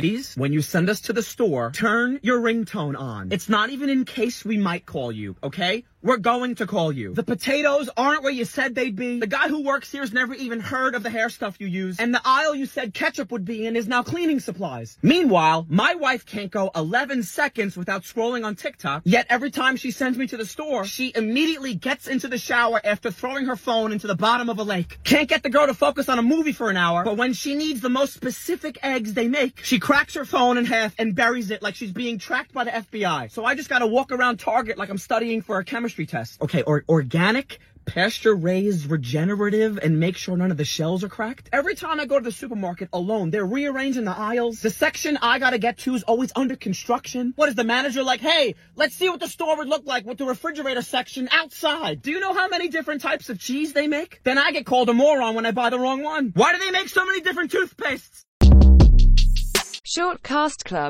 Ladies, when you send us to the store, turn your ringtone on. It's not even in case we might call you, okay? We're going to call you. The potatoes aren't where you said they'd be. The guy who works here has never even heard of the hair stuff you use. And the aisle you said ketchup would be in is now cleaning supplies. Meanwhile, my wife can't go 11 seconds without scrolling on TikTok. Yet every time she sends me to the store, she immediately gets into the shower after throwing her phone into the bottom of a lake. Can't get the girl to focus on a movie for an hour, but when she needs the most specific eggs they make, she cracks her phone in half and buries it like she's being tracked by the FBI. So I just gotta walk around Target like I'm studying for a chemistry test. Okay, or organic, pasture raised, regenerative, and make sure none of the shells are cracked. Every time I go to the supermarket alone, they're rearranging the aisles. The section I gotta get to is always under construction. What is the manager like? Hey, let's see what the store would look like with the refrigerator section outside. Do you know how many different types of cheese they make? Then I get called a moron when I buy the wrong one. Why do they make so many different toothpastes? Short Cast Club